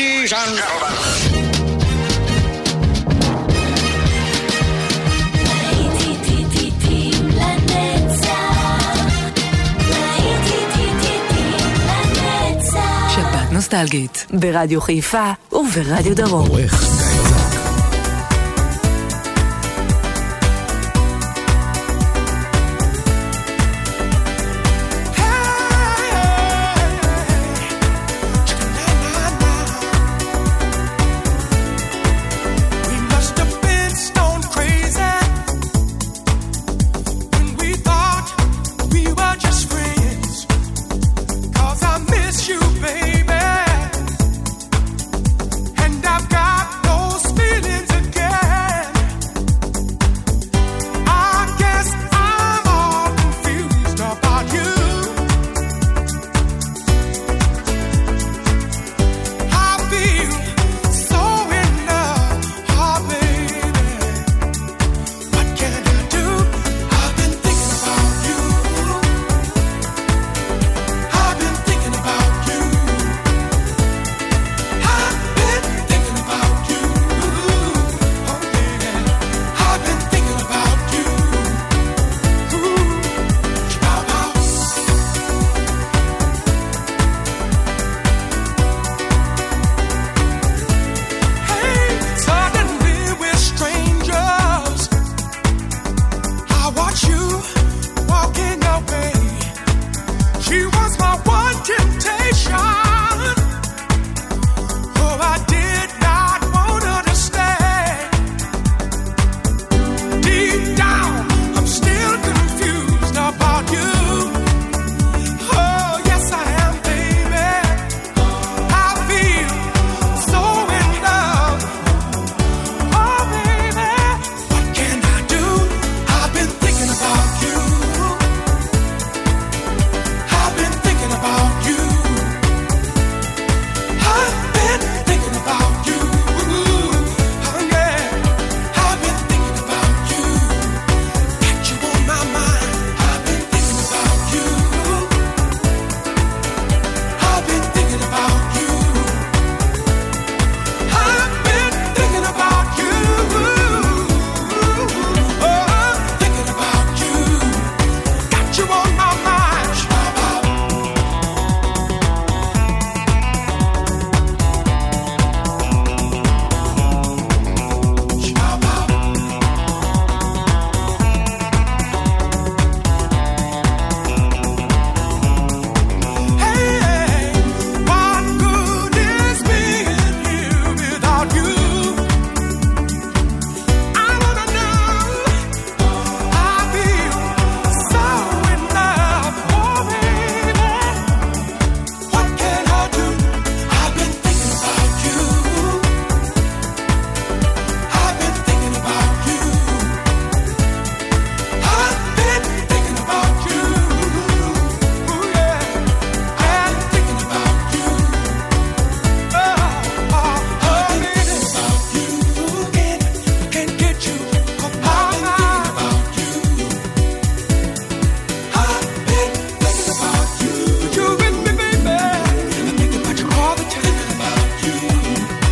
ladies and gentlemen. נוסטלגית, ברדיו חיפה וברדיו דרום. עורך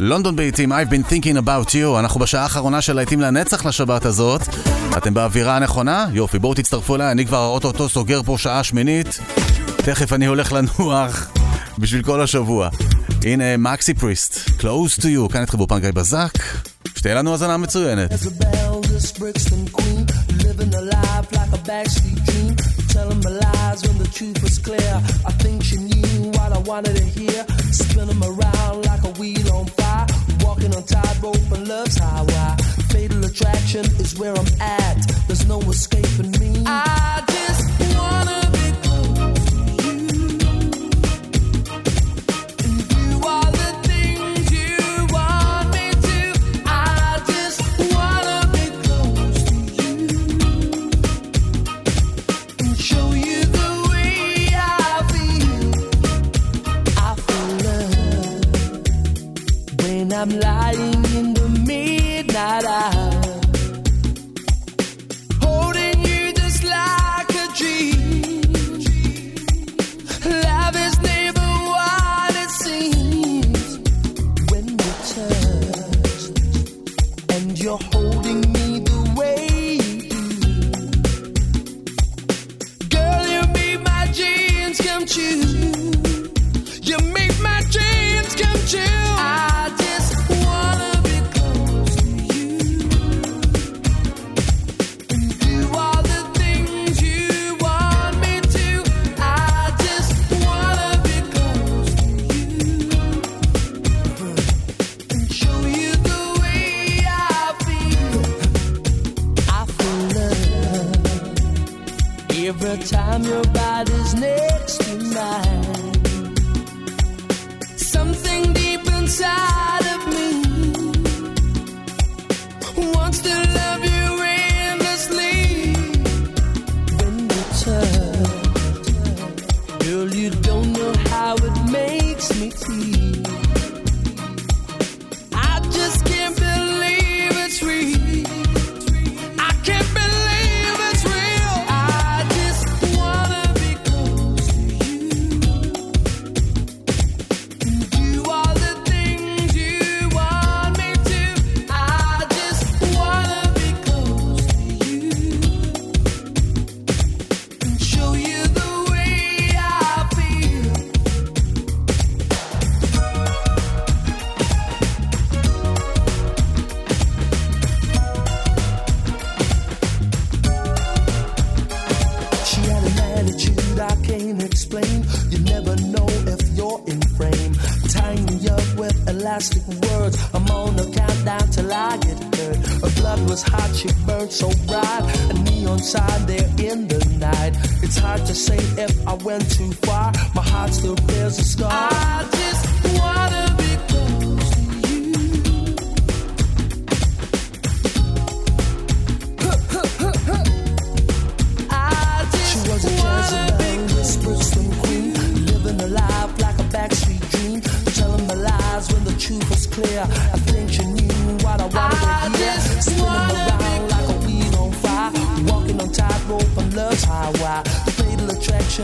לונדון בעיתים, I've been thinking about you, אנחנו בשעה האחרונה של להיטים לנצח לשבת הזאת. אתם באווירה הנכונה? יופי, בואו תצטרפו אליי, אני כבר אוטוטו סוגר פה שעה שמינית. תכף אני הולך לנוח בשביל כל השבוע. הנה מקסי פריסט, Close to you, כאן התחברו פנקי בזק. שתהיה לנו האזנה מצוינת. telling my lies when the truth was clear. I think she knew what I wanted to hear. Spin them around like a wheel on fire. walking on tightrope and love's highway. Fatal attraction is where I'm at. There's no escaping me. I just wanna. I'm lying in the midnight hour.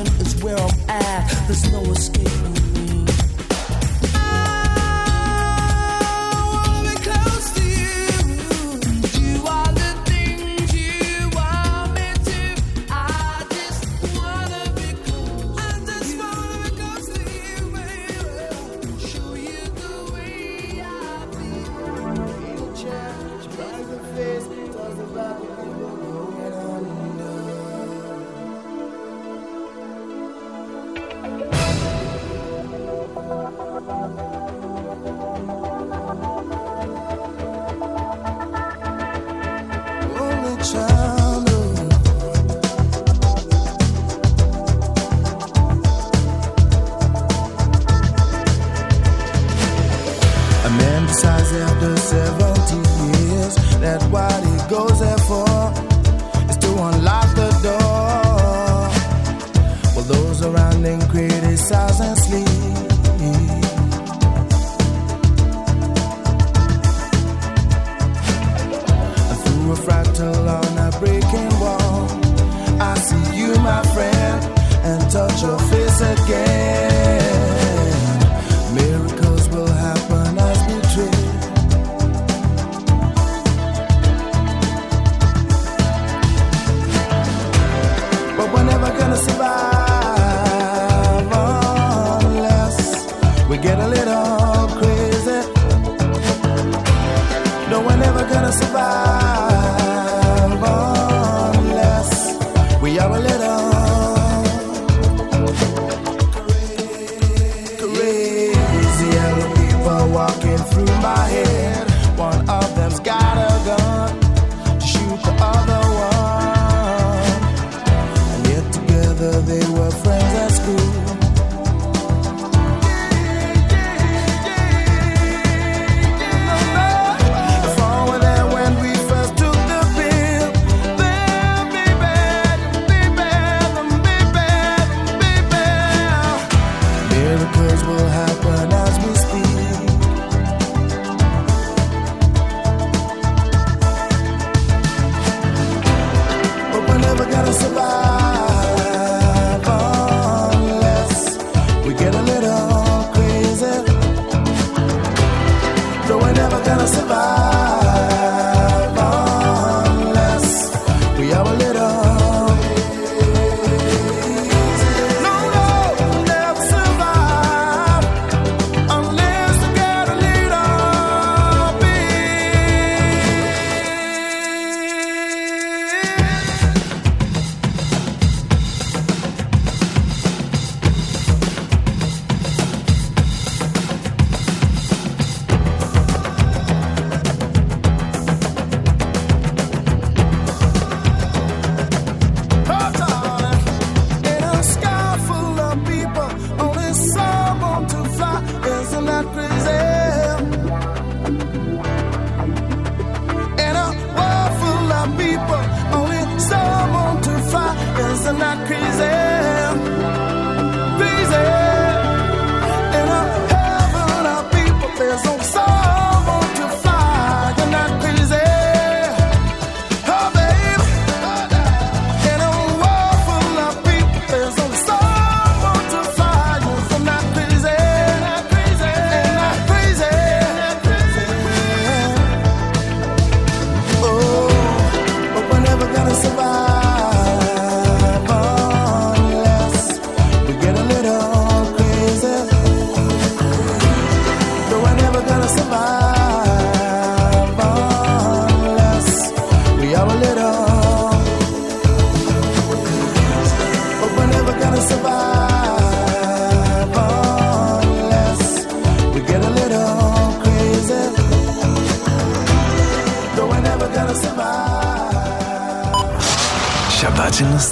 Is where I'm at. There's no escaping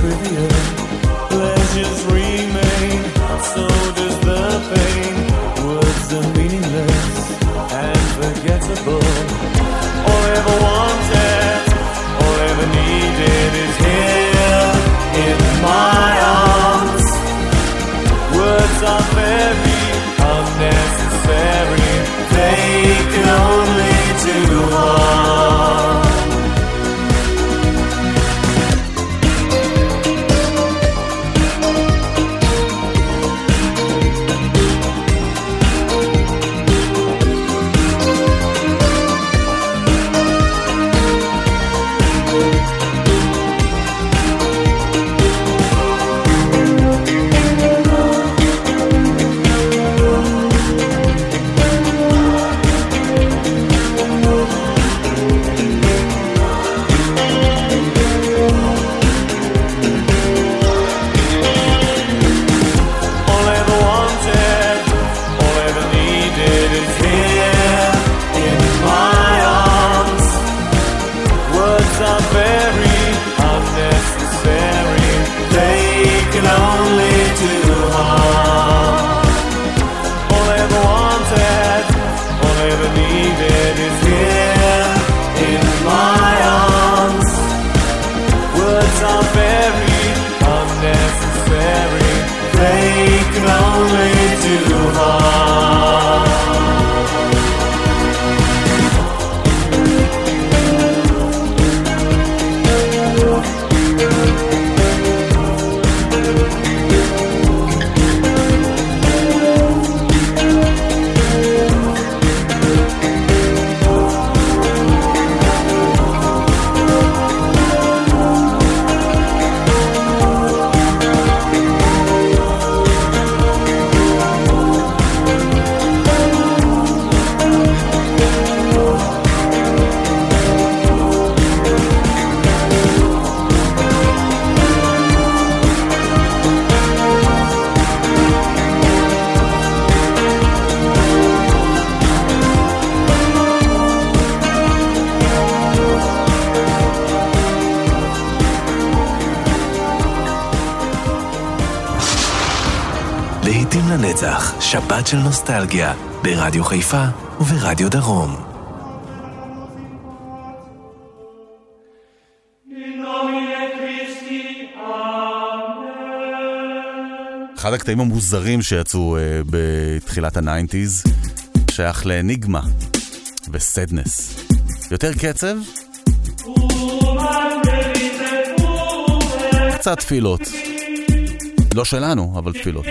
trivial pleasures remain so. של נוסטלגיה, ברדיו חיפה וברדיו דרום. אחד הקטעים המוזרים שיצאו אה, בתחילת ה nineties שייך לאניגמה ו Sadeness. יותר קצב? קצת תפילות. לא שלנו, אבל תפילות.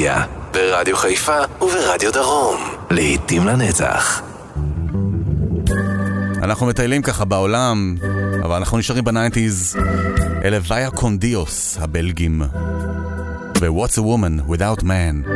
נוסטלגיה, ברדיו חיפה וברדיו דרום, להיטים לנצח. אנחנו מטיילים ככה בעולם, אבל אנחנו נשארים ב nineties. אלה ויה קון דיוס הבלגים. ו-What's a Woman Without Man.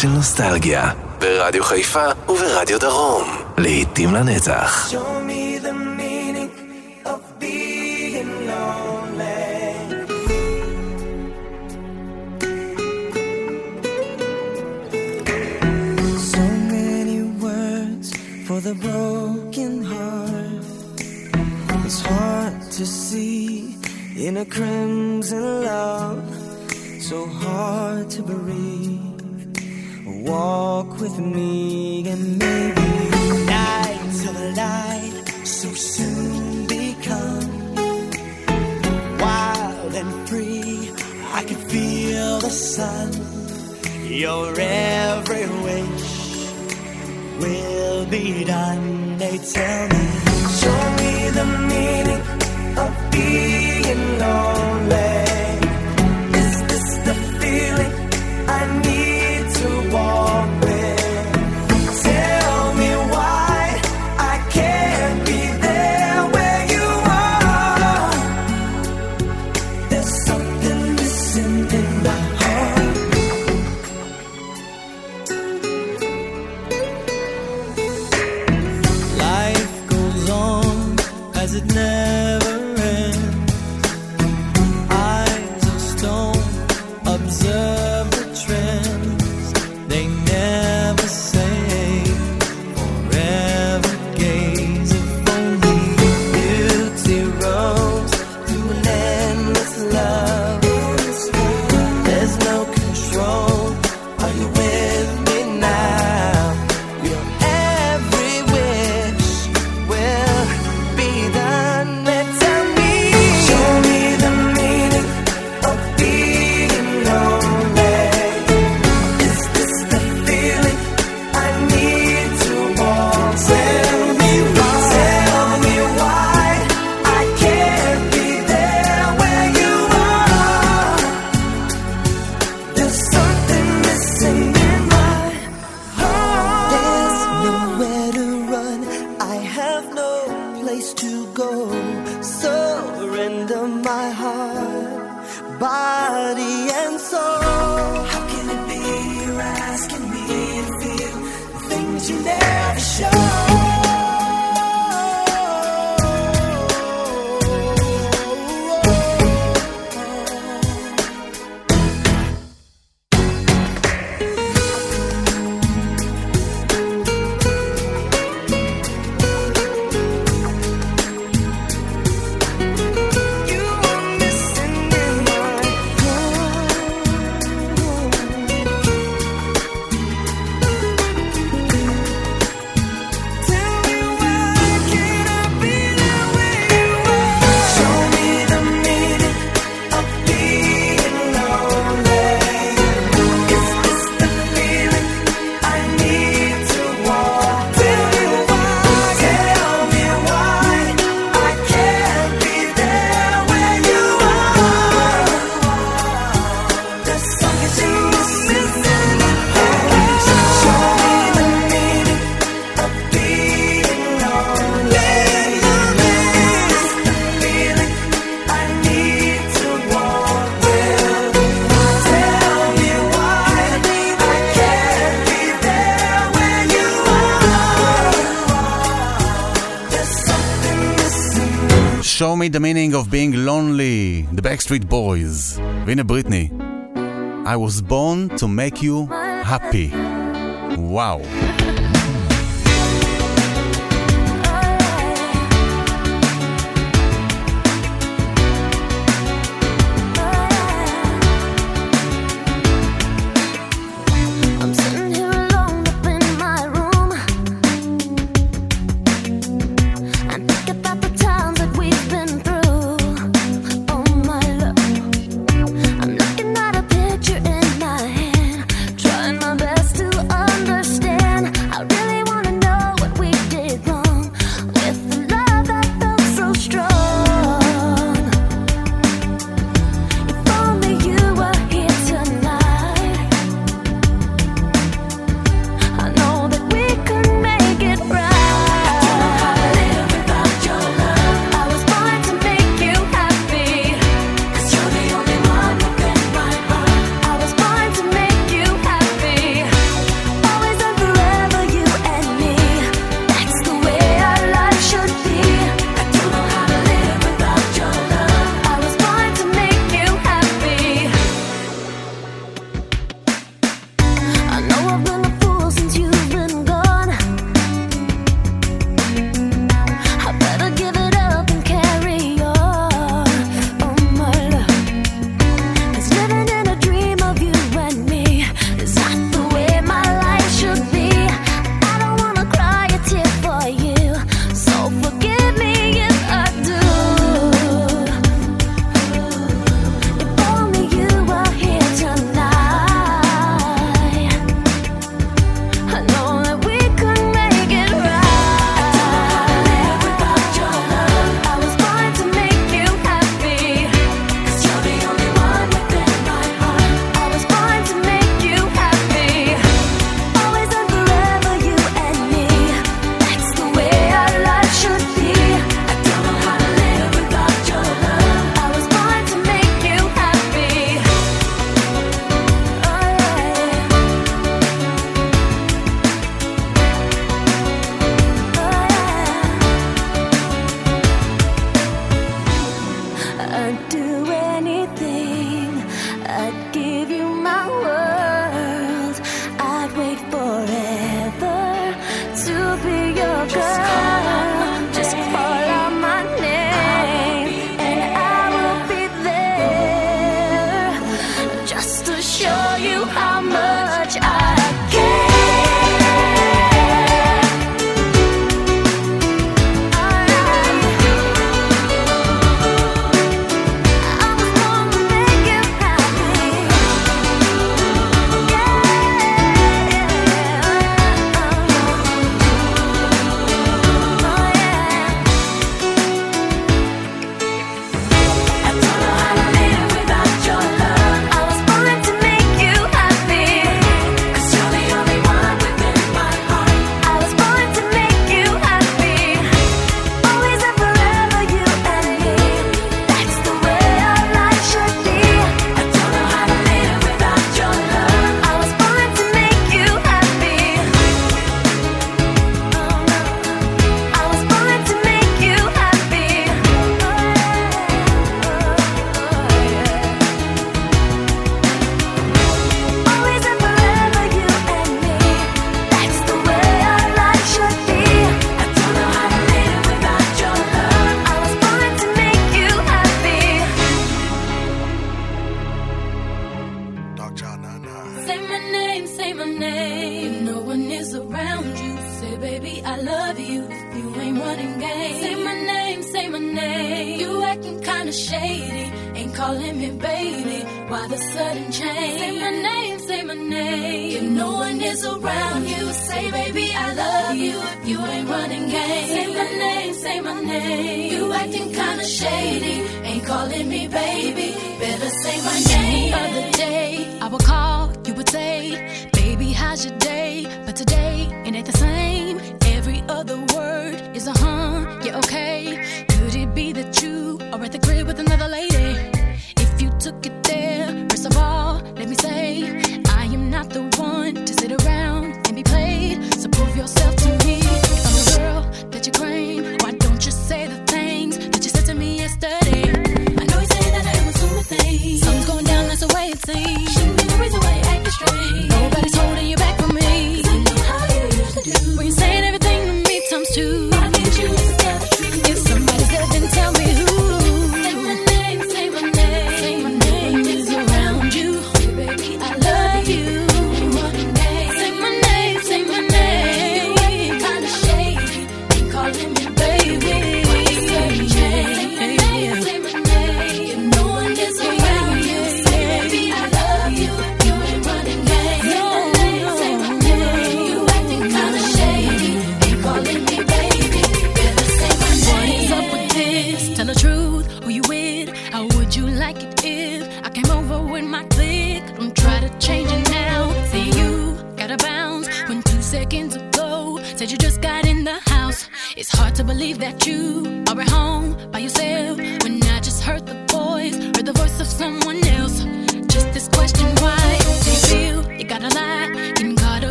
של נוסטלגיה, ברדיו חיפה וברדיו דרום, לעתים לנצח. The broken heart, it's hard to see in a crimson love, so hard to breathe. walk with me and maybe night till the light so soon become wild and free. I can feel the sun. Your every wish will be done. They tell me show me the meaning of being lost me the meaning of being lonely, the Backstreet Boys. והנה Britney. I was born to make you happy. Wow.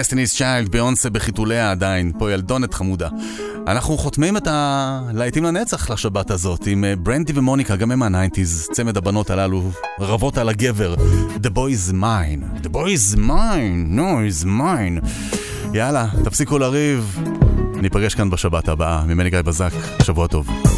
Destiny's Child, ביונסה בחיתוליה עדיין, פה ילדונת חמודה. אנחנו חותמים את הלהיטים לנצח לשבת הזאת עם אה, ברנדי ומוניקה, גם הם ה nineties, צמד הבנות הללו, רבות על הגבר. The boy is mine, the boy is mine, no he's mine. יאללה, תפסיקו לריב. ניפגש כאן בשבת הבאה, ממני גיא בזק, שבוע טוב.